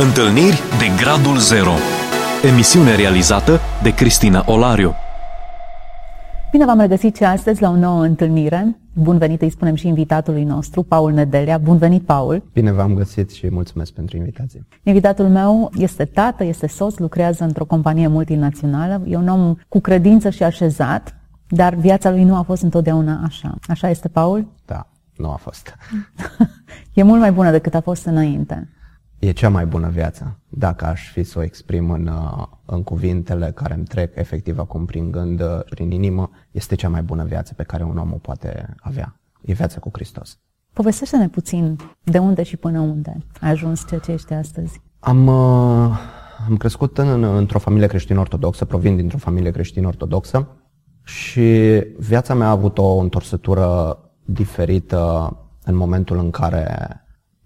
Întâlniri de Gradul Zero Emisiune realizată de Cristina Olariu Bine v-am regăsit și astăzi la o nouă întâlnire. Bun venit, îi spunem și invitatului nostru, Paul Nedelea. Bun venit, Paul! Bine v-am găsit și mulțumesc pentru invitație. Invitatul meu este tată, este soț, lucrează într-o companie multinațională. E un om cu credință și așezat, dar viața lui nu a fost întotdeauna așa. Așa este, Paul? Da, nu a fost. e mult mai bună decât a fost înainte. E cea mai bună viață, dacă aș fi să o exprim în, uh, în cuvintele care îmi trec efectiv acum prin gând, uh, prin inimă, este cea mai bună viață pe care un om o poate avea. E viața cu Hristos. Povestește-ne puțin de unde și până unde ai ajuns ceea ce ești astăzi. Am, uh, am crescut în, într-o familie creștin-ortodoxă, provin dintr-o familie creștin-ortodoxă și viața mea a avut o întorsătură diferită în momentul în care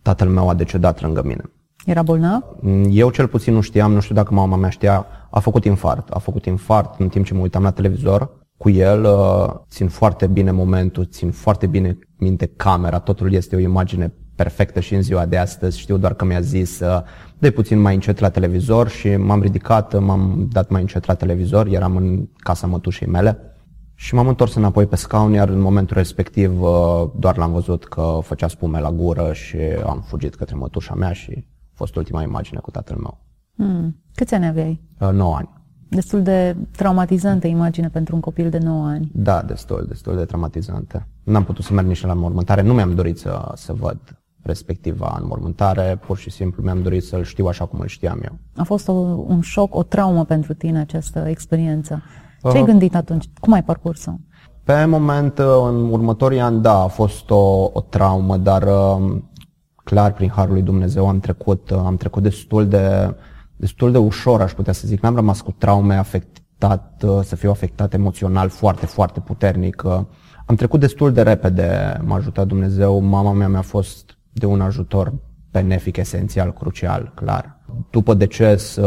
tatăl meu a decedat lângă mine. Era bolnav? Eu cel puțin nu știam, nu știu dacă mama mea știa, a făcut infart. A făcut infart în timp ce mă uitam la televizor cu el, uh, țin foarte bine momentul, țin foarte bine minte camera, totul este o imagine perfectă și în ziua de astăzi. Știu doar că mi-a zis uh, de puțin mai încet la televizor și m-am ridicat, m-am dat mai încet la televizor, eram în casa mătușei mele și m-am întors înapoi pe scaun, iar în momentul respectiv uh, doar l-am văzut că făcea spume la gură și am fugit către mătușa mea și a fost ultima imagine cu tatăl meu. Hmm. Câți ani aveai? 9 uh, ani. Destul de traumatizantă imagine pentru un copil de 9 ani. Da, destul, destul de traumatizantă. N-am putut să merg nici la mormântare, nu mi-am dorit să, să văd respectiva înmormântare, pur și simplu mi-am dorit să-l știu așa cum îl știam eu. A fost o, un șoc, o traumă pentru tine această experiență. Ce ai gândit atunci? Cum ai parcurs-o? Pe moment, în următorii ani, da, a fost o, o traumă, dar um, clar, prin Harul lui Dumnezeu am trecut, uh, am trecut destul de, destul de ușor, aș putea să zic. N-am rămas cu traume afectat, uh, să fiu afectat emoțional foarte, foarte puternic. Uh, am trecut destul de repede, m-a ajutat Dumnezeu. Mama mea mi-a fost de un ajutor benefic, esențial, crucial, clar. După deces,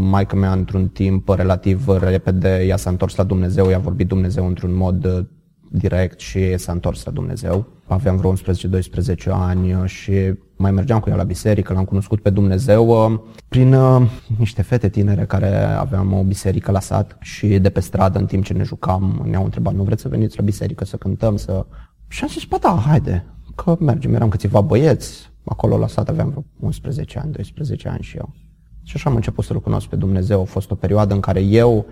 maica mea într-un timp relativ repede, ea s-a întors la Dumnezeu, i-a vorbit Dumnezeu într-un mod direct și s-a întors la Dumnezeu. Aveam vreo 11-12 ani și mai mergeam cu ea la biserică, l-am cunoscut pe Dumnezeu prin niște fete tinere care aveam o biserică la sat și de pe stradă, în timp ce ne jucam, ne-au întrebat, nu vreți să veniți la biserică să cântăm, să... Și am zis, ba da, haide, că mergem. Eram câțiva băieți, acolo la sat aveam vreo 11 ani, 12 ani și eu. Și așa am început să-L cunosc pe Dumnezeu. A fost o perioadă în care eu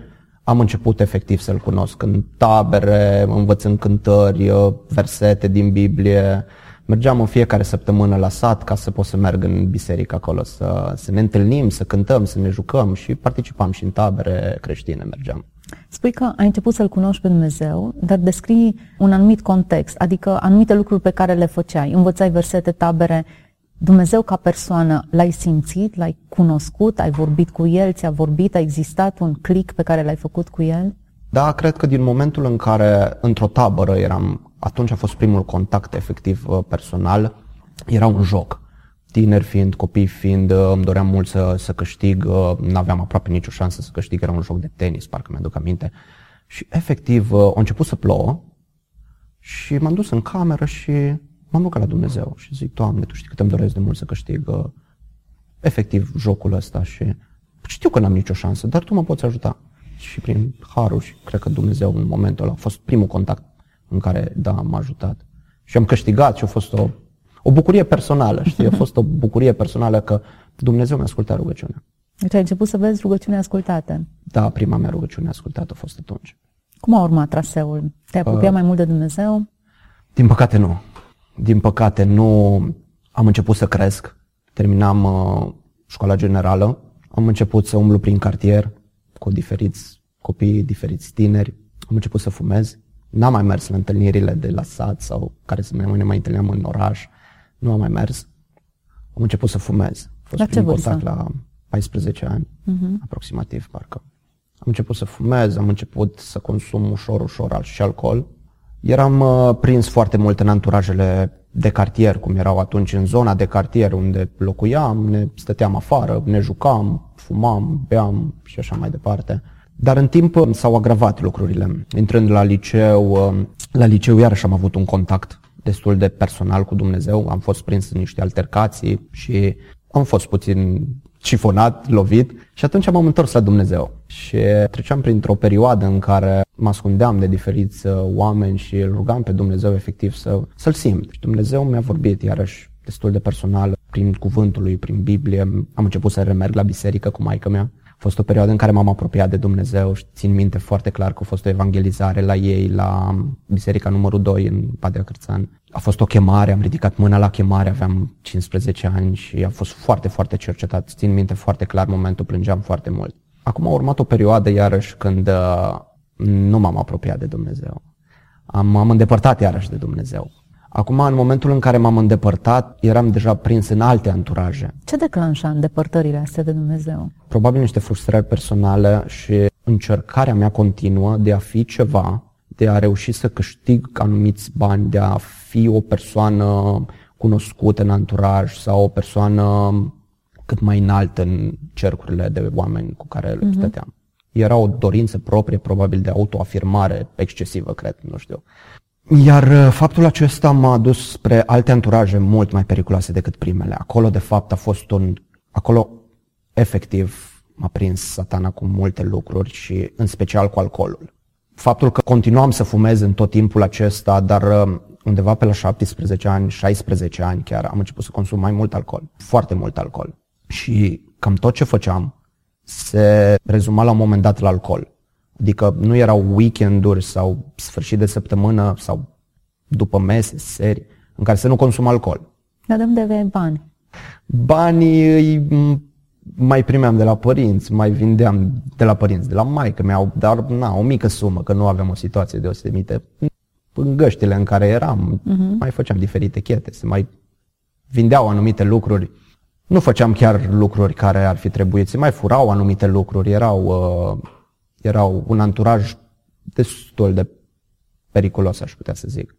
am început efectiv să-L cunosc în tabere, învățând cântări, uh, versete din Biblie. Mergeam în fiecare săptămână la sat ca să pot să merg în biserică acolo, să, să ne întâlnim, să cântăm, să ne jucăm și participam și în tabere creștine mergeam. Spui că ai început să-L cunoști pe Dumnezeu, dar descrii un anumit context, adică anumite lucruri pe care le făceai. Învățai versete, tabere, Dumnezeu ca persoană l-ai simțit, l-ai cunoscut, ai vorbit cu El, ți-a vorbit, a existat un click pe care l-ai făcut cu El? Da, cred că din momentul în care într-o tabără eram, atunci a fost primul contact efectiv uh, personal, era un joc. Tineri fiind, copii fiind, uh, îmi doream mult să, să câștig, uh, nu aveam aproape nicio șansă să câștig, era un joc de tenis, parcă mi-aduc aminte. Și efectiv a început să plouă și m-am dus în cameră și m-am rugat la Dumnezeu și zic, Doamne, Tu știi cât îmi doresc de mult să câștig uh, efectiv jocul ăsta și știu că n-am nicio șansă, dar Tu mă poți ajuta. Și prin harul și cred că Dumnezeu în momentul ăla a fost primul contact în care, da, m-a ajutat. Și am câștigat și a fost o, o bucurie personală, știi? A fost o bucurie personală că Dumnezeu mi-a ascultat rugăciunea. Deci ai început să vezi rugăciunea ascultată. Da, prima mea rugăciune ascultată a fost atunci. Cum a urmat traseul? Te-ai apropiat uh, mai mult de Dumnezeu? Din păcate nu. Din păcate nu am început să cresc. Terminam uh, școala generală. Am început să umblu prin cartier cu diferiți copii, diferiți tineri. Am început să fumez. N-am mai mers la întâlnirile de la sat sau care să ne mai întâlneam în oraș. Nu am mai mers. Am început să fumez. A fost la ce contact la 14 ani, uh-huh. aproximativ, parcă. Am început să fumez, am început să consum ușor, ușor și alcool. Eram uh, prins foarte mult în anturajele de cartier, cum erau atunci în zona de cartier unde locuiam, ne stăteam afară, ne jucam, fumam, beam și așa mai departe. Dar în timp uh, s-au agravat lucrurile. Intrând la liceu, uh, la liceu iarăși am avut un contact destul de personal cu Dumnezeu, am fost prins în niște altercații și am fost puțin cifonat, lovit și atunci m-am întors la Dumnezeu. Și treceam printr-o perioadă în care mă ascundeam de diferiți uh, oameni și îl rugam pe Dumnezeu efectiv să, să-l simt. Și Dumnezeu mi-a vorbit iarăși destul de personal prin cuvântul lui, prin Biblie. Am început să remerg la biserică cu maica mea a fost o perioadă în care m-am apropiat de Dumnezeu și țin minte foarte clar că a fost o evangelizare la ei, la biserica numărul 2 în Padea Cârțan. A fost o chemare, am ridicat mâna la chemare, aveam 15 ani și a fost foarte, foarte cercetat. Țin minte foarte clar momentul, plângeam foarte mult. Acum a urmat o perioadă iarăși când uh, nu m-am apropiat de Dumnezeu. Am, am îndepărtat iarăși de Dumnezeu. Acum, în momentul în care m-am îndepărtat, eram deja prins în alte anturaje. Ce declanșa îndepărtările astea de Dumnezeu? Probabil niște frustrări personale și încercarea mea continuă de a fi ceva, de a reuși să câștig anumiți bani, de a fi o persoană cunoscută în anturaj sau o persoană cât mai înaltă în cercurile de oameni cu care le mhm. stăteam. Era o dorință proprie, probabil de autoafirmare excesivă, cred, nu știu. Iar uh, faptul acesta m-a dus spre alte anturaje mult mai periculoase decât primele. Acolo, de fapt, a fost un... Acolo, efectiv, m-a prins satana cu multe lucruri și în special cu alcoolul. Faptul că continuam să fumez în tot timpul acesta, dar uh, undeva pe la 17 ani, 16 ani chiar, am început să consum mai mult alcool, foarte mult alcool. Și cam tot ce făceam se rezuma la un moment dat la alcool. Adică nu erau weekenduri sau sfârșit de săptămână sau după mese, seri, în care să nu consum alcool. Dar de unde aveai bani? Banii îi mai primeam de la părinți, mai vindeam de la părinți, de la maică mi-au, dar na, o mică sumă, că nu aveam o situație deosebită. În găștile în care eram, uh-huh. mai făceam diferite chete, se mai vindeau anumite lucruri. Nu făceam chiar lucruri care ar fi trebuit, se mai furau anumite lucruri, erau uh, erau un anturaj destul de periculos, aș putea să zic.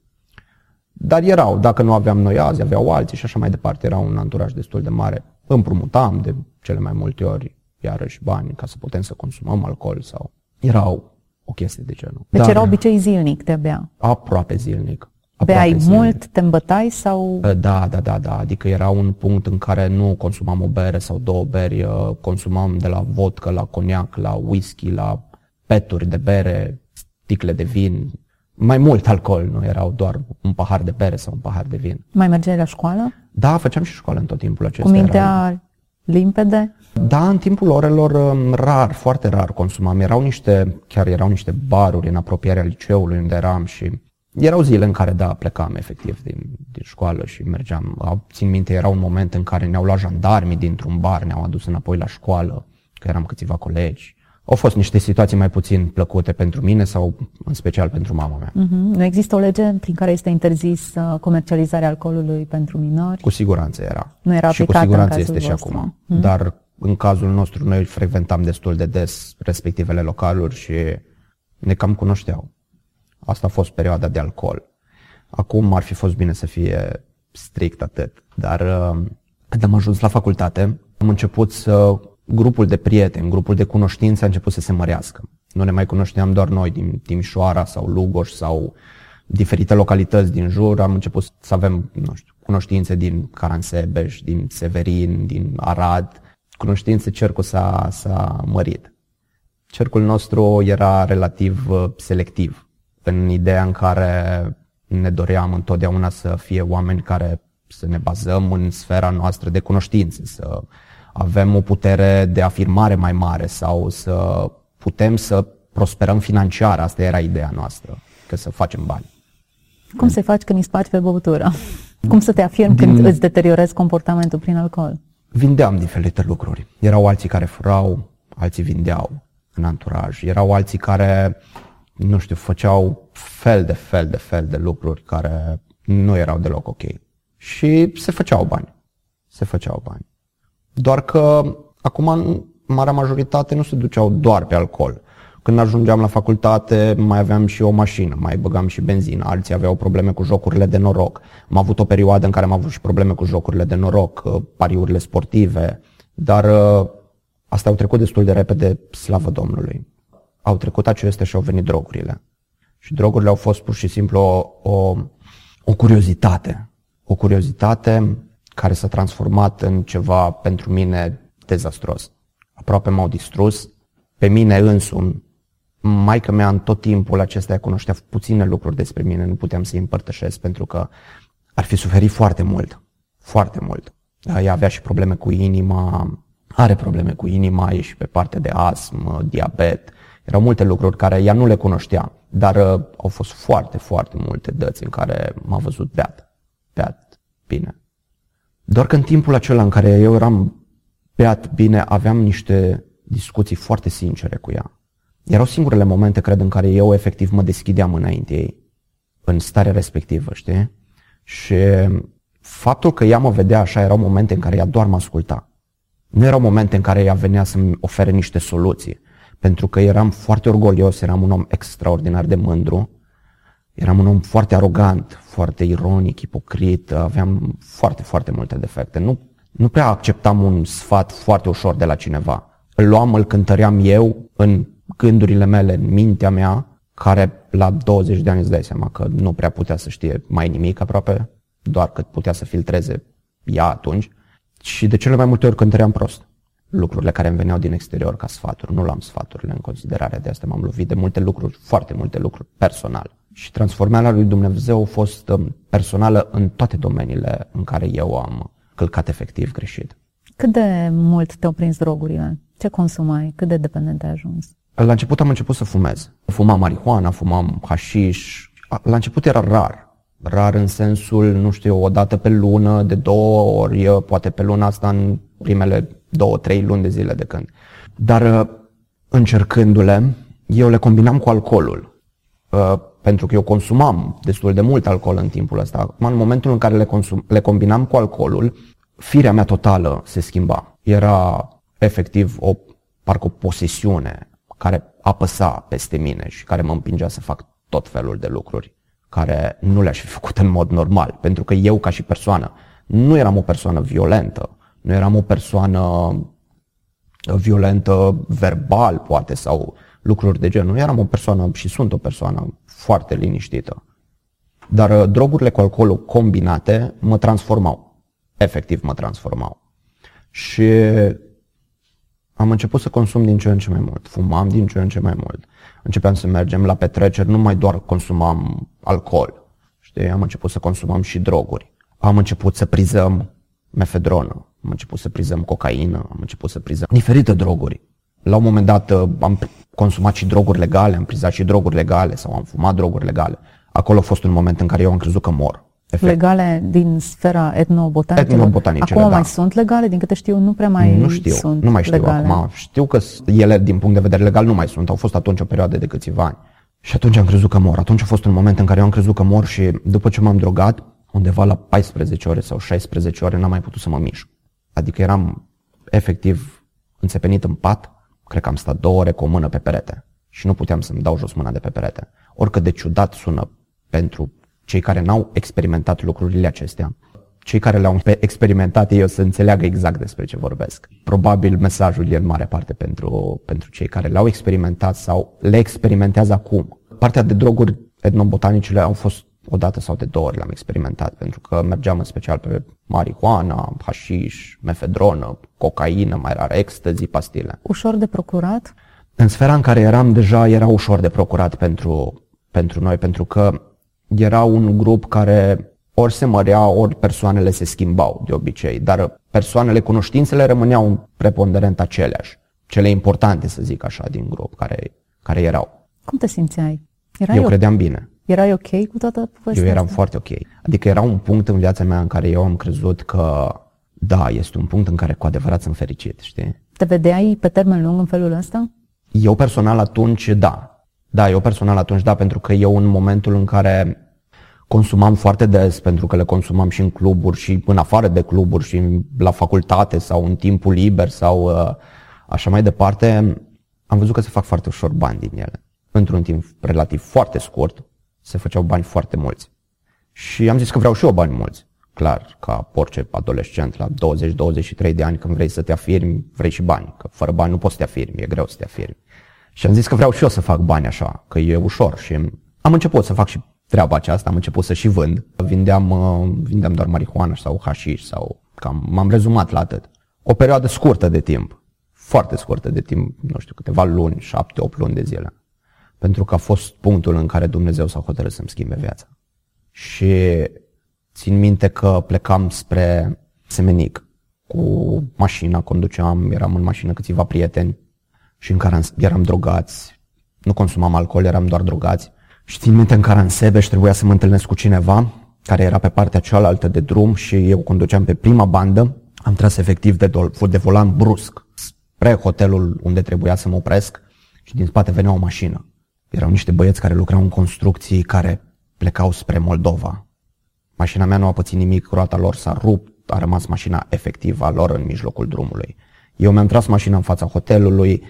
Dar erau, dacă nu aveam noi azi, aveau alții și așa mai departe, era un anturaj destul de mare. Împrumutam de cele mai multe ori iarăși bani ca să putem să consumăm alcool sau erau o chestie de genul. Deci Dar, era obicei zilnic de bea? Aproape zilnic. Beai mult, te îmbătai sau? Da, da, da, da, adică era un punct în care nu consumam o bere sau două beri, uh, consumam de la vodka, la coniac, la whisky, la peturi de bere, sticle de vin, mai mult alcool, nu erau doar un pahar de bere sau un pahar de vin. Mai mergeai la școală? Da, făceam și școală în tot timpul acesta. Cu mintea era... limpede? Da, în timpul orelor um, rar, foarte rar consumam. Erau niște, chiar erau niște baruri în apropierea liceului unde eram și erau zile în care, da, plecam efectiv din, din școală și mergeam. Țin minte, era un moment în care ne-au luat jandarmii dintr-un bar, ne-au adus înapoi la școală, că eram câțiva colegi. Au fost niște situații mai puțin plăcute pentru mine sau în special pentru mama mea. Uh-huh. Nu există o lege prin care este interzis uh, comercializarea alcoolului pentru minori? Cu siguranță era. Nu era și cu siguranță este vostru. și acum. Uh-huh. Dar în cazul nostru noi frecventam destul de des respectivele localuri și ne cam cunoșteau. Asta a fost perioada de alcool. Acum ar fi fost bine să fie strict atât, dar uh, când am ajuns la facultate, am început să grupul de prieteni, grupul de cunoștințe a început să se mărească. Nu ne mai cunoșteam doar noi din Timișoara sau Lugoș sau diferite localități din jur. Am început să avem, nu știu, cunoștințe din Caransebeș, din Severin, din Arad. Cunoștințe, cercul s-a, s-a mărit. Cercul nostru era relativ uh, selectiv, în ideea în care ne doream întotdeauna să fie oameni care să ne bazăm în sfera noastră de cunoștințe, să avem o putere de afirmare mai mare sau să putem să prosperăm financiar. Asta era ideea noastră, că să facem bani. Cum se faci când îi spargi pe băutură? Cum să te afirmi Din... când îți deteriorezi comportamentul prin alcool? Vindeam diferite lucruri. Erau alții care furau, alții vindeau în anturaj. Erau alții care, nu știu, făceau fel de fel de fel de lucruri care nu erau deloc ok. Și se făceau bani. Se făceau bani. Doar că acum marea majoritate nu se duceau doar pe alcool. Când ajungeam la facultate, mai aveam și o mașină, mai băgam și benzină, alții aveau probleme cu jocurile de noroc. Am avut o perioadă în care am avut și probleme cu jocurile de noroc, uh, pariurile sportive, dar uh, astea au trecut destul de repede, slavă Domnului. Au trecut acestea și au venit drogurile. Și drogurile au fost pur și simplu o, o, o curiozitate. O curiozitate care s-a transformat în ceva pentru mine dezastros. Aproape m-au distrus. Pe mine însumi, maica mea în tot timpul acesta cunoștea puține lucruri despre mine, nu puteam să-i împărtășesc pentru că ar fi suferit foarte mult, foarte mult. Ea avea și probleme cu inima, are probleme cu inima, e și pe partea de astm, diabet. Erau multe lucruri care ea nu le cunoștea, dar uh, au fost foarte, foarte multe dăți în care m-a văzut beat. Beat bine. Doar că în timpul acela în care eu eram beat bine, aveam niște discuții foarte sincere cu ea. Erau singurele momente, cred, în care eu efectiv mă deschideam înainte ei, în starea respectivă, știi? Și faptul că ea mă vedea așa erau momente în care ea doar mă asculta. Nu erau momente în care ea venea să-mi ofere niște soluții, pentru că eram foarte orgolios, eram un om extraordinar de mândru, eram un om foarte arogant, foarte ironic, ipocrit, aveam foarte, foarte multe defecte. Nu, nu prea acceptam un sfat foarte ușor de la cineva. Îl luam, îl cântăream eu în gândurile mele, în mintea mea, care la 20 de ani îți dai seama că nu prea putea să știe mai nimic aproape, doar cât putea să filtreze ea atunci. Și de cele mai multe ori cântăream prost lucrurile care îmi veneau din exterior ca sfaturi. Nu luam sfaturile în considerare, de asta m-am lovit de multe lucruri, foarte multe lucruri personal. Și transformarea lui Dumnezeu a fost um, personală în toate domeniile în care eu am călcat efectiv greșit. Cât de mult te-au prins drogurile? Ce consumai? Cât de dependent ai ajuns? La început am început să fumez. Fumam marihuana, fumam hașiș. La început era rar. Rar în sensul, nu știu, o dată pe lună, de două ori, poate pe luna asta în primele două, trei luni de zile de când. Dar uh, încercându-le, eu le combinam cu alcoolul. Uh, pentru că eu consumam destul de mult alcool în timpul ăsta. Acum, în momentul în care le, consum, le combinam cu alcoolul, firea mea totală se schimba. Era efectiv o, parcă o posesiune care apăsa peste mine și care mă împingea să fac tot felul de lucruri care nu le-aș fi făcut în mod normal. Pentru că eu, ca și persoană, nu eram o persoană violentă, nu eram o persoană violentă verbal, poate, sau lucruri de genul. Nu eram o persoană și sunt o persoană foarte liniștită. Dar uh, drogurile cu alcoolul combinate mă transformau. Efectiv mă transformau. Și am început să consum din ce în ce mai mult. Fumam din ce în ce mai mult. Începeam să mergem la petreceri, nu mai doar consumam alcool. Știi? Am început să consumam și droguri. Am început să prizăm mefedronă, am început să prizăm cocaină, am început să prizăm diferite droguri. La un moment dat uh, am consumat și droguri legale, am prizat și droguri legale sau am fumat droguri legale. Acolo a fost un moment în care eu am crezut că mor. Efect. Legale din sfera etnobotanică? Etnobotanice, Acum da. mai sunt legale? Din câte știu, nu prea mai nu știu, sunt Nu mai știu legale. acum. Știu că ele, din punct de vedere legal, nu mai sunt. Au fost atunci o perioadă de câțiva ani. Și atunci am crezut că mor. Atunci a fost un moment în care eu am crezut că mor și după ce m-am drogat, undeva la 14 ore sau 16 ore n-am mai putut să mă mișc. Adică eram efectiv înțepenit în pat, cred că am stat două ore cu o mână pe perete și nu puteam să-mi dau jos mâna de pe perete. Oricât de ciudat sună pentru cei care n-au experimentat lucrurile acestea, cei care le-au experimentat ei o să înțeleagă exact despre ce vorbesc. Probabil mesajul e în mare parte pentru, pentru cei care le-au experimentat sau le experimentează acum. Partea de droguri etnobotanicele au fost o dată sau de două ori le-am experimentat, pentru că mergeam în special pe marihuana, hașiș, mefedronă, cocaină, mai rar, ecstasy, pastile. Ușor de procurat? În sfera în care eram deja era ușor de procurat pentru, pentru noi, pentru că era un grup care ori se mărea, ori persoanele se schimbau de obicei, dar persoanele, cunoștințele rămâneau preponderent aceleași, cele importante, să zic așa, din grup, care, care erau. Cum te simțeai? Erai Eu credeam bine. Erai ok cu toată povestea Eu eram asta? foarte ok. Adică era un punct în viața mea în care eu am crezut că da, este un punct în care cu adevărat sunt fericit, știi? Te vedeai pe termen lung în felul ăsta? Eu personal atunci, da. Da, eu personal atunci, da, pentru că eu în momentul în care consumam foarte des, pentru că le consumam și în cluburi și în afară de cluburi și la facultate sau în timpul liber sau uh, așa mai departe, am văzut că se fac foarte ușor bani din ele. Într-un timp relativ foarte scurt, se făceau bani foarte mulți. Și am zis că vreau și eu bani mulți. Clar, ca orice adolescent la 20-23 de ani, când vrei să te afirmi, vrei și bani. Că fără bani nu poți să te afirmi, e greu să te afirmi. Și am zis că vreau și eu să fac bani așa, că e ușor. Și am început să fac și treaba aceasta, am început să și vând. Vindeam, uh, vindeam doar marihuana sau hașiș sau cam m-am rezumat la atât. o perioadă scurtă de timp, foarte scurtă de timp, nu știu, câteva luni, șapte, opt luni de zile. Pentru că a fost punctul în care Dumnezeu s-a hotărât să-mi schimbe viața. Și țin minte că plecam spre Semenic cu mașina, conduceam, eram în mașină câțiva prieteni și în care eram drogați, nu consumam alcool, eram doar drogați. Și țin minte în care în Sebeș trebuia să mă întâlnesc cu cineva care era pe partea cealaltă de drum și eu conduceam pe prima bandă. Am tras efectiv de, de volan brusc spre hotelul unde trebuia să mă opresc și din spate venea o mașină. Erau niște băieți care lucrau în construcții care plecau spre Moldova. Mașina mea nu a pățit nimic, roata lor s-a rupt, a rămas mașina efectivă a lor în mijlocul drumului. Eu mi-am tras mașina în fața hotelului,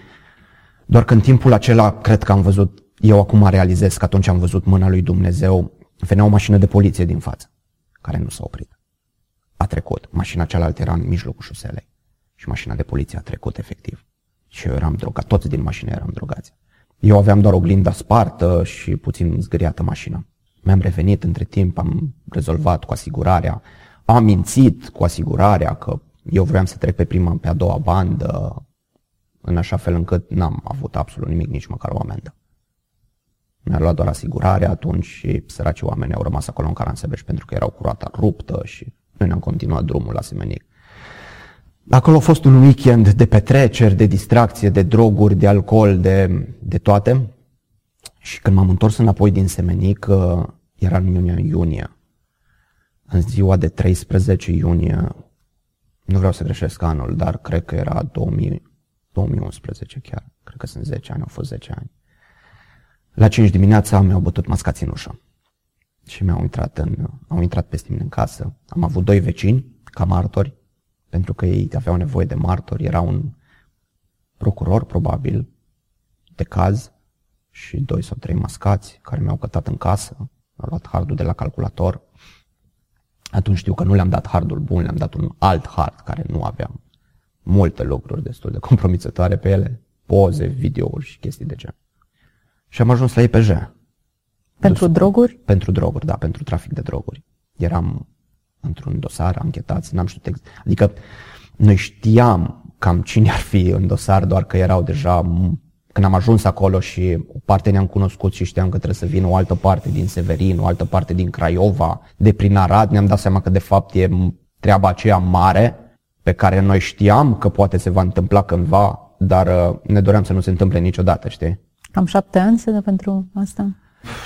doar că în timpul acela cred că am văzut, eu acum realizez că atunci am văzut mâna lui Dumnezeu, venea o mașină de poliție din față, care nu s-a oprit. A trecut. Mașina cealaltă era în mijlocul șoselei și mașina de poliție a trecut efectiv. Și eu eram drogat, toți din mașină eram drogați. Eu aveam doar oglinda spartă și puțin zgâriată mașina. Mi-am revenit între timp, am rezolvat cu asigurarea, am mințit cu asigurarea că eu vreau să trec pe prima, pe a doua bandă, în așa fel încât n-am avut absolut nimic, nici măcar o amendă. Mi-a luat doar asigurarea atunci și săracii oameni au rămas acolo în Caransebeș pentru că erau cu roata ruptă și noi ne-am continuat drumul la Semenic. Acolo a fost un weekend de petreceri, de distracție, de droguri, de alcool, de, de toate. Și când m-am întors înapoi din Semenic, uh, era în iunie, iunie. În ziua de 13 iunie, nu vreau să greșesc anul, dar cred că era 2000, 2011 chiar. Cred că sunt 10 ani, au fost 10 ani. La 5 dimineața mi-au bătut mascați în ușă. Și mi-au intrat, în, au intrat peste mine în casă. Am avut doi vecini, ca martori, pentru că ei aveau nevoie de martori. Era un procuror, probabil, de caz și doi sau trei mascați care mi-au cătat în casă. Au luat hardul de la calculator. Atunci știu că nu le-am dat hardul bun, le-am dat un alt hard care nu aveam multe lucruri destul de compromițătoare pe ele, poze, videouri și chestii de gen. Și am ajuns la IPJ. Pentru dus, droguri? Pentru droguri, da, pentru trafic de droguri. Eram într-un dosar anchetați, n-am știut exact. Adică noi știam cam cine ar fi în dosar, doar că erau deja când am ajuns acolo și o parte ne-am cunoscut și știam că trebuie să vină o altă parte din Severin, o altă parte din Craiova, de prin Arad, ne-am dat seama că de fapt e treaba aceea mare pe care noi știam că poate se va întâmpla cândva, dar uh, ne doream să nu se întâmple niciodată, știi? Cam șapte ani se dă pentru asta?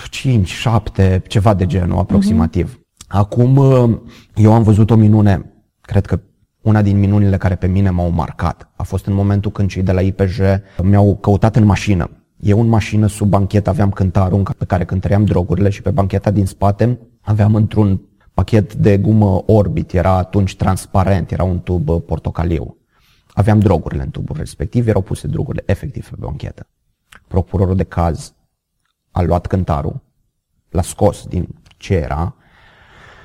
Cinci, șapte, ceva de genul aproximativ. Uh-huh. Acum uh, eu am văzut o minune, cred că una din minunile care pe mine m-au marcat a fost în momentul când cei de la IPJ mi-au căutat în mașină. Eu în mașină, sub banchetă, aveam cântarul pe care cântăream drogurile și pe bancheta din spate aveam într-un pachet de gumă Orbit, era atunci transparent, era un tub uh, portocaliu. Aveam drogurile în tubul respectiv, erau puse drogurile efectiv pe banchetă. Procurorul de caz a luat cântarul, l-a scos din ce era,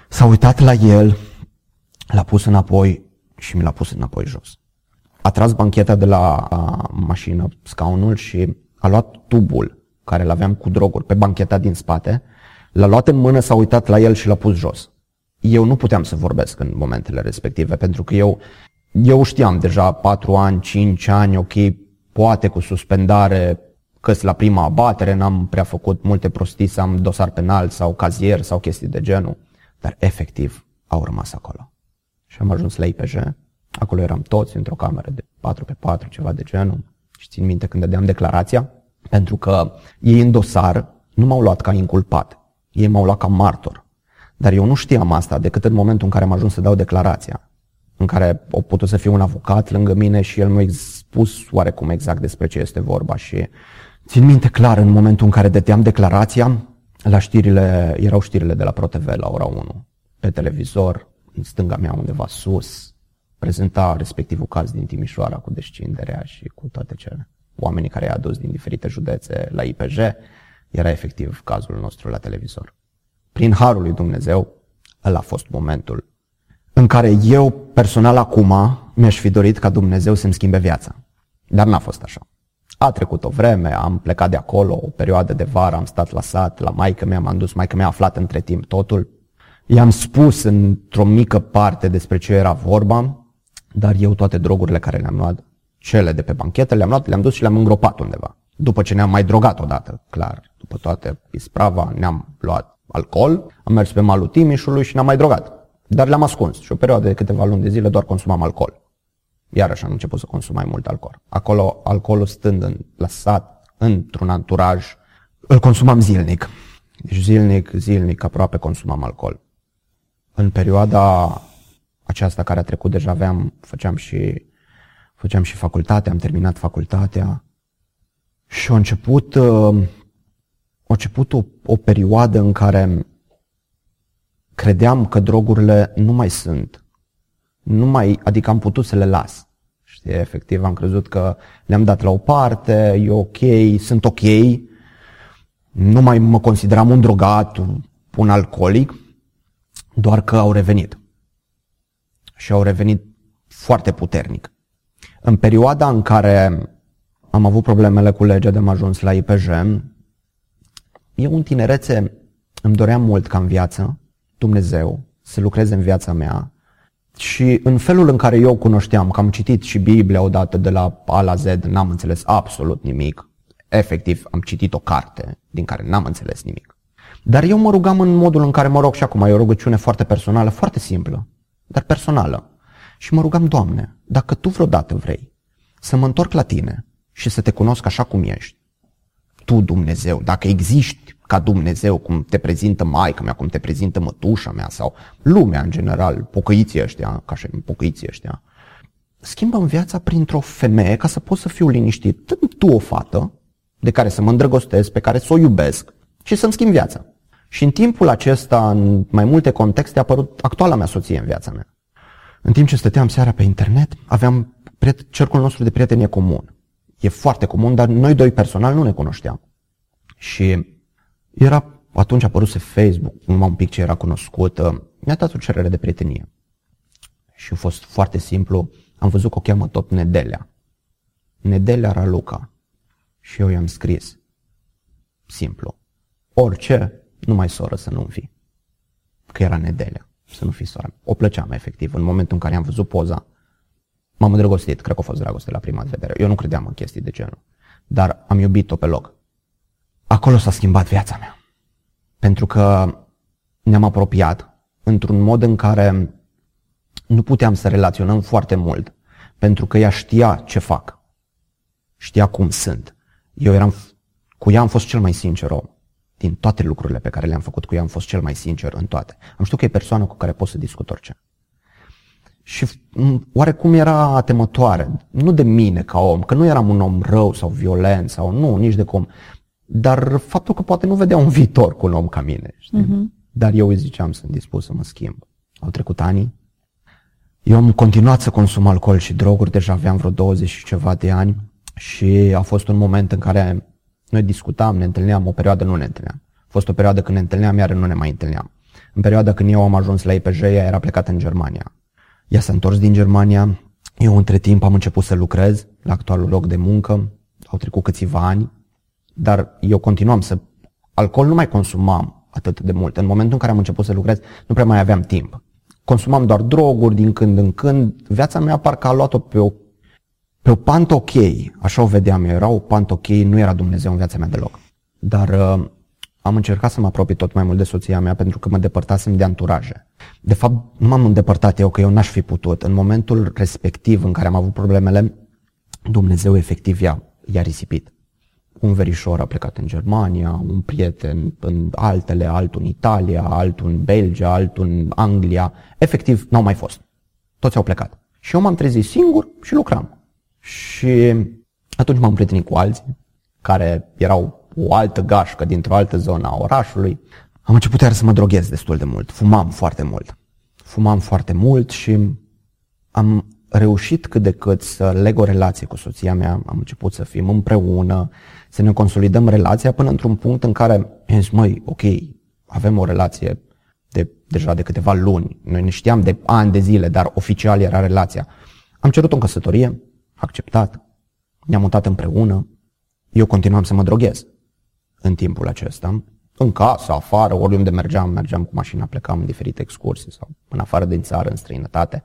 s-a uitat la el, l-a pus înapoi și mi l-a pus înapoi jos. A tras bancheta de la mașină, scaunul și a luat tubul care îl aveam cu droguri pe bancheta din spate, l-a luat în mână, s-a uitat la el și l-a pus jos. Eu nu puteam să vorbesc în momentele respective, pentru că eu, eu știam deja 4 ani, 5 ani, ok, poate cu suspendare, că la prima abatere, n-am prea făcut multe prostii să am dosar penal sau cazier sau chestii de genul, dar efectiv au rămas acolo. Și am ajuns la IPJ, acolo eram toți într-o cameră de 4 pe 4, ceva de genul, și țin minte când dădeam declarația, pentru că ei în dosar nu m-au luat ca inculpat, ei m-au luat ca martor. Dar eu nu știam asta decât în momentul în care am ajuns să dau declarația, în care o putut să fiu un avocat lângă mine și el mi-a spus oarecum exact despre ce este vorba și țin minte clar în momentul în care dădeam declarația, la știrile, erau știrile de la ProTV la ora 1, pe televizor, în stânga mea undeva sus, prezenta respectivul caz din Timișoara cu descinderea și cu toate cele. Oamenii care i-a adus din diferite județe la IPJ, era efectiv cazul nostru la televizor. Prin harul lui Dumnezeu, ăla a fost momentul în care eu personal acum mi-aș fi dorit ca Dumnezeu să-mi schimbe viața. Dar n-a fost așa. A trecut o vreme, am plecat de acolo, o perioadă de vară, am stat la sat, la maică mea, m-am dus, maică mea a aflat între timp totul. I-am spus într-o mică parte despre ce era vorba, Dar eu toate drogurile care le-am luat, cele de pe banchetă, le-am luat, le-am dus și le-am îngropat undeva. După ce ne-am mai drogat odată, clar. După toate isprava, ne-am luat alcool, am mers pe malul Timișului și ne-am mai drogat. Dar le-am ascuns și o perioadă de câteva luni de zile doar consumam alcool. Iarăși am început să consum mai mult alcool. Acolo, alcoolul stând în, la sat, într-un anturaj, îl consumam zilnic. Deci zilnic, zilnic, aproape consumam alcool. În perioada aceasta care a trecut deja aveam, făceam și, făceam și facultatea, am terminat facultatea și a început, uh, a început o, o perioadă în care credeam că drogurile nu mai sunt. Nu mai, adică am putut să le las. Știi, efectiv am crezut că le-am dat la o parte, e ok, sunt ok. Nu mai mă consideram un drogat, un alcoolic, doar că au revenit. Și au revenit foarte puternic. În perioada în care am avut problemele cu legea de am ajuns la IPJ, eu în tinerețe îmi doream mult ca în viață Dumnezeu să lucreze în viața mea și în felul în care eu cunoșteam, că am citit și Biblia odată de la A la Z, n-am înțeles absolut nimic. Efectiv, am citit o carte din care n-am înțeles nimic. Dar eu mă rugam în modul în care mă rog și acum, e o rugăciune foarte personală, foarte simplă, dar personală. Și mă rugam, Doamne, dacă Tu vreodată vrei să mă întorc la Tine și să te cunosc așa cum ești, Tu, Dumnezeu, dacă existi ca Dumnezeu, cum te prezintă maica mea, cum te prezintă mătușa mea sau lumea în general, pocăiții ăștia, ca și pocăiții ăștia, schimbă viața printr-o femeie ca să pot să fiu liniștit. dă tu o fată de care să mă îndrăgostesc, pe care să o iubesc și să-mi schimb viața. Și în timpul acesta, în mai multe contexte, a apărut actuala mea soție în viața mea. În timp ce stăteam seara pe internet, aveam cercul nostru de prieteni e comun. E foarte comun, dar noi doi personal nu ne cunoșteam. Și era, atunci a apărut Facebook, numai un pic ce era cunoscută, mi-a dat o cerere de prietenie. Și a fost foarte simplu, am văzut că o cheamă tot Nedelea. Nedelea Raluca. Și eu i-am scris. Simplu. Orice, numai soră să nu fi. Că era Nedelea, să nu fi sora O plăceam efectiv. În momentul în care am văzut poza, m-am îndrăgostit. Cred că a fost dragoste la prima vedere. Eu nu credeam în chestii de genul. Dar am iubit-o pe loc. Acolo s-a schimbat viața mea. Pentru că ne-am apropiat într-un mod în care nu puteam să relaționăm foarte mult, pentru că ea știa ce fac, știa cum sunt. Eu eram, cu ea am fost cel mai sincer om. Din toate lucrurile pe care le-am făcut cu ea am fost cel mai sincer în toate. Am știut că e persoană cu care pot să discut orice. Și oarecum era atemătoare, nu de mine ca om, că nu eram un om rău sau violent sau nu, nici de cum, dar faptul că poate nu vedea un viitor cu un om ca mine. Știi? Uh-huh. Dar eu îi ziceam, sunt dispus să mă schimb. Au trecut ani. Eu am continuat să consum alcool și droguri, deja aveam vreo 20 și ceva de ani și a fost un moment în care noi discutam, ne întâlneam, o perioadă nu ne întâlneam. A fost o perioadă când ne întâlneam, iar nu ne mai întâlneam. În perioada când eu am ajuns la IPJ, ea era plecată în Germania. Ea s-a întors din Germania, eu între timp am început să lucrez la actualul loc de muncă, au trecut câțiva ani dar eu continuam să... Alcool nu mai consumam atât de mult. În momentul în care am început să lucrez, nu prea mai aveam timp. Consumam doar droguri din când în când. Viața mea parcă a luat-o pe o, pe o pantă ok. Așa o vedeam eu. Era o pantă ok, nu era Dumnezeu în viața mea deloc. Dar uh, am încercat să mă apropii tot mai mult de soția mea pentru că mă depărtasem de anturaje. De fapt, nu m-am îndepărtat eu, că eu n-aș fi putut. În momentul respectiv în care am avut problemele, Dumnezeu efectiv i-a, i-a risipit un verișor a plecat în Germania, un prieten în altele, altul în Italia, altul în Belgia, altul în Anglia. Efectiv, n-au mai fost. Toți au plecat. Și eu m-am trezit singur și lucram. Și atunci m-am prietenit cu alții care erau o altă gașcă dintr-o altă zonă a orașului. Am început iar să mă droghez destul de mult. Fumam foarte mult. Fumam foarte mult și am reușit cât de cât să leg o relație cu soția mea. Am început să fim împreună, să ne consolidăm relația până într-un punct în care am zis, măi, ok, avem o relație de, deja de câteva luni, noi ne știam de ani de zile, dar oficial era relația. Am cerut o căsătorie, acceptat, ne-am mutat împreună, eu continuam să mă droghez în timpul acesta, în casă, afară, oriunde mergeam, mergeam cu mașina, plecam în diferite excursii sau în afară din țară, în străinătate.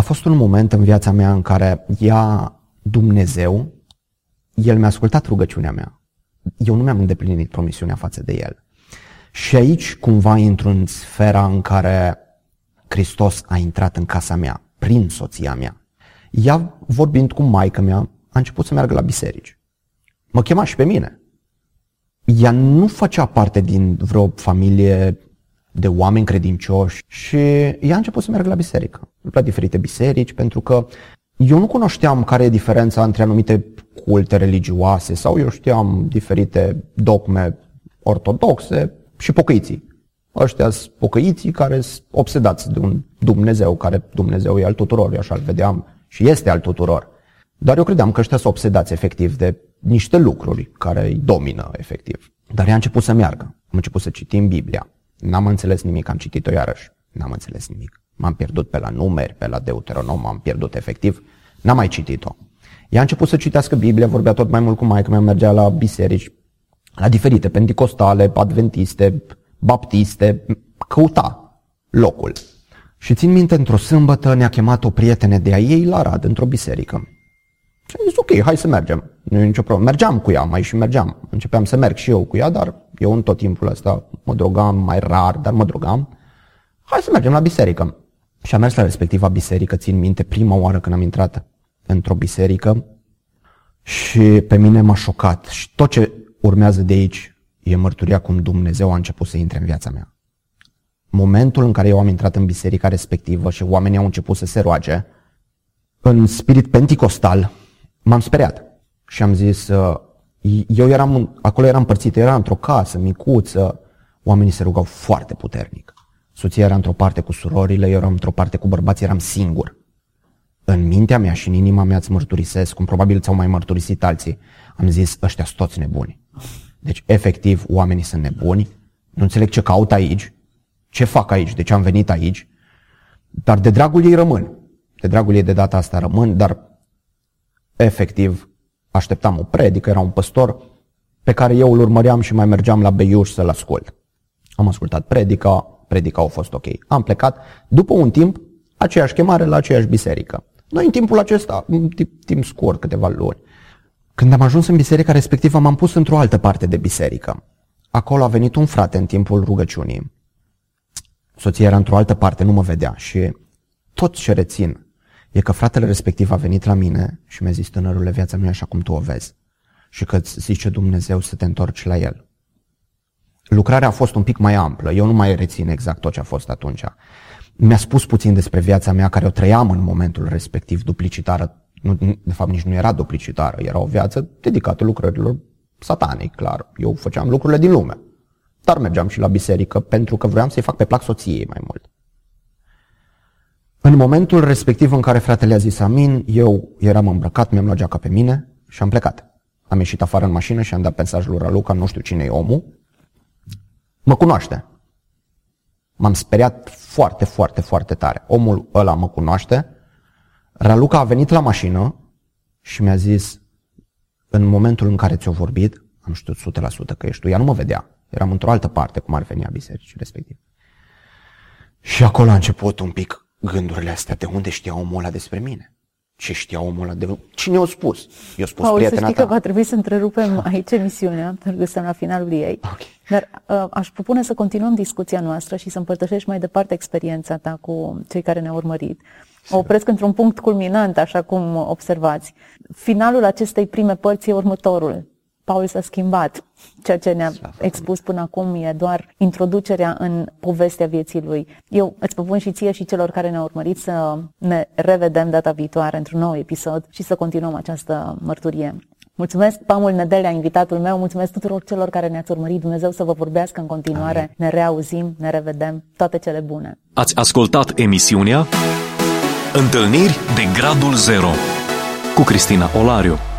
A fost un moment în viața mea în care ea, Dumnezeu, El mi-a ascultat rugăciunea mea. Eu nu mi-am îndeplinit promisiunea față de El. Și aici cumva intru în sfera în care Hristos a intrat în casa mea, prin soția mea. Ea, vorbind cu maica mea, a început să meargă la biserici. Mă chema și pe mine. Ea nu făcea parte din vreo familie de oameni credincioși și ea a început să meargă la biserică, la diferite biserici, pentru că eu nu cunoșteam care e diferența între anumite culte religioase sau eu știam diferite dogme ortodoxe și pocăiții. Ăștia sunt pocăiții care sunt obsedați de un Dumnezeu, care Dumnezeu e al tuturor, eu așa-l vedeam și este al tuturor. Dar eu credeam că ăștia sunt obsedați efectiv de niște lucruri care îi domină efectiv. Dar ea a început să meargă. Am început să citim Biblia. N-am înțeles nimic, am citit-o iarăși. N-am înțeles nimic. M-am pierdut pe la numeri, pe la Deuteronom, m-am pierdut efectiv. N-am mai citit-o. Ea a început să citească Biblia, vorbea tot mai mult cu maică mea, mergea la biserici, la diferite, pentecostale, adventiste, baptiste, căuta locul. Și țin minte, într-o sâmbătă ne-a chemat o prietenă de a ei la Rad, într-o biserică. Și am zis, ok, hai să mergem. Nu e nicio problemă. Mergeam cu ea, mai și mergeam. Începeam să merg și eu cu ea, dar eu în tot timpul ăsta mă drogam mai rar, dar mă drogam. Hai să mergem la biserică. Și am mers la respectiva biserică, țin minte, prima oară când am intrat într-o biserică și pe mine m-a șocat. Și tot ce urmează de aici e mărturia cum Dumnezeu a început să intre în viața mea. Momentul în care eu am intrat în biserica respectivă și oamenii au început să se roage, în spirit penticostal, m-am speriat. Și am zis, uh, eu eram, acolo eram împărțit, era într-o casă micuță, oamenii se rugau foarte puternic. Soția era într-o parte cu surorile, eu eram într-o parte cu bărbații, eram singur. În mintea mea și în inima mea îți mărturisesc, cum probabil ți-au mai mărturisit alții, am zis, ăștia sunt toți nebuni. Deci, efectiv, oamenii sunt nebuni, nu înțeleg ce caut aici, ce fac aici, de ce am venit aici, dar de dragul ei rămân. De dragul ei de data asta rămân, dar efectiv așteptam o predică, era un păstor pe care eu îl urmăream și mai mergeam la Beiuș să-l ascult. Am ascultat predica, predica a fost ok. Am plecat, după un timp, aceeași chemare la aceeași biserică. Noi în timpul acesta, în timp, timp scurt, câteva luni, când am ajuns în biserica respectivă, m-am pus într-o altă parte de biserică. Acolo a venit un frate în timpul rugăciunii. Soția era într-o altă parte, nu mă vedea și tot ce rețin e că fratele respectiv a venit la mine și mi-a zis, tânărule, viața nu e așa cum tu o vezi. Și că îți zice Dumnezeu să te întorci la el. Lucrarea a fost un pic mai amplă, eu nu mai rețin exact tot ce a fost atunci. Mi-a spus puțin despre viața mea care o trăiam în momentul respectiv, duplicitară. Nu, de fapt, nici nu era duplicitară, era o viață dedicată lucrărilor satanic, clar. Eu făceam lucrurile din lume. Dar mergeam și la biserică pentru că vreau să-i fac pe plac soției mai mult. În momentul respectiv în care fratele a zis amin, eu eram îmbrăcat, mi-am luat geaca pe mine și am plecat. Am ieșit afară în mașină și am dat mesajul lui Raluca, nu știu cine e omul. Mă cunoaște. M-am speriat foarte, foarte, foarte tare. Omul ăla mă cunoaște. Raluca a venit la mașină și mi-a zis, în momentul în care ți-o vorbit, am știut 100% că ești tu. Ea nu mă vedea. Eram într-o altă parte, cum ar veni a bisericii respectiv. Și acolo a început un pic gândurile astea. De unde știa omul ăla despre mine? Ce știa omul ăla de... Cine i-a spus? I-a spus Paul, prietena să știi ta. că va trebui să întrerupem aici emisiunea, pentru că suntem la finalul ei. Okay. Dar uh, aș propune să continuăm discuția noastră și să împărtășești mai departe experiența ta cu cei care ne-au urmărit. O opresc într-un punct culminant, așa cum observați. Finalul acestei prime părți e următorul. Paul s-a schimbat. Ceea ce ne-a expus până acum e doar introducerea în povestea vieții lui. Eu îți propun și ție și celor care ne-au urmărit să ne revedem data viitoare într-un nou episod și să continuăm această mărturie. Mulțumesc, Pamul Nedelea, invitatul meu, mulțumesc tuturor celor care ne-ați urmărit. Dumnezeu să vă vorbească în continuare. Amin. Ne reauzim, ne revedem. Toate cele bune. Ați ascultat emisiunea Întâlniri de Gradul Zero cu Cristina Olariu.